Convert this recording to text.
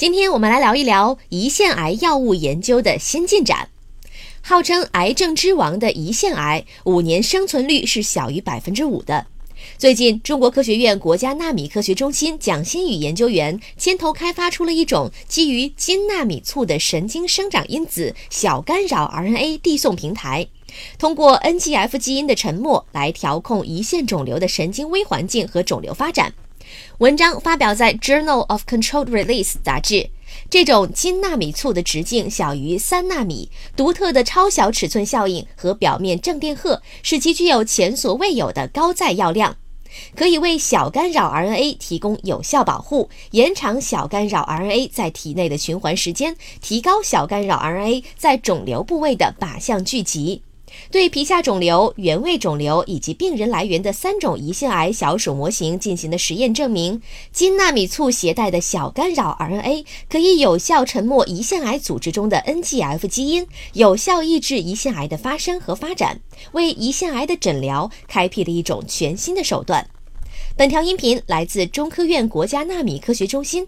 今天我们来聊一聊胰腺癌药物研究的新进展。号称癌症之王的胰腺癌，五年生存率是小于百分之五的。最近，中国科学院国家纳米科学中心蒋新宇研究员牵头开发出了一种基于金纳米簇的神经生长因子小干扰 RNA 递送平台，通过 NGF 基因的沉默来调控胰腺肿瘤的神经微环境和肿瘤发展。文章发表在《Journal of Controlled Release》杂志。这种金纳米簇的直径小于三纳米，独特的超小尺寸效应和表面正电荷，使其具有前所未有的高载药量，可以为小干扰 RNA 提供有效保护，延长小干扰 RNA 在体内的循环时间，提高小干扰 RNA 在肿瘤部位的靶向聚集。对皮下肿瘤、原位肿瘤以及病人来源的三种胰腺癌小鼠模型进行的实验证明，金纳米簇携带的小干扰 RNA 可以有效沉没胰腺癌组织中的 NGF 基因，有效抑制胰腺癌的发生和发展，为胰腺癌的诊疗开辟了一种全新的手段。本条音频来自中科院国家纳米科学中心。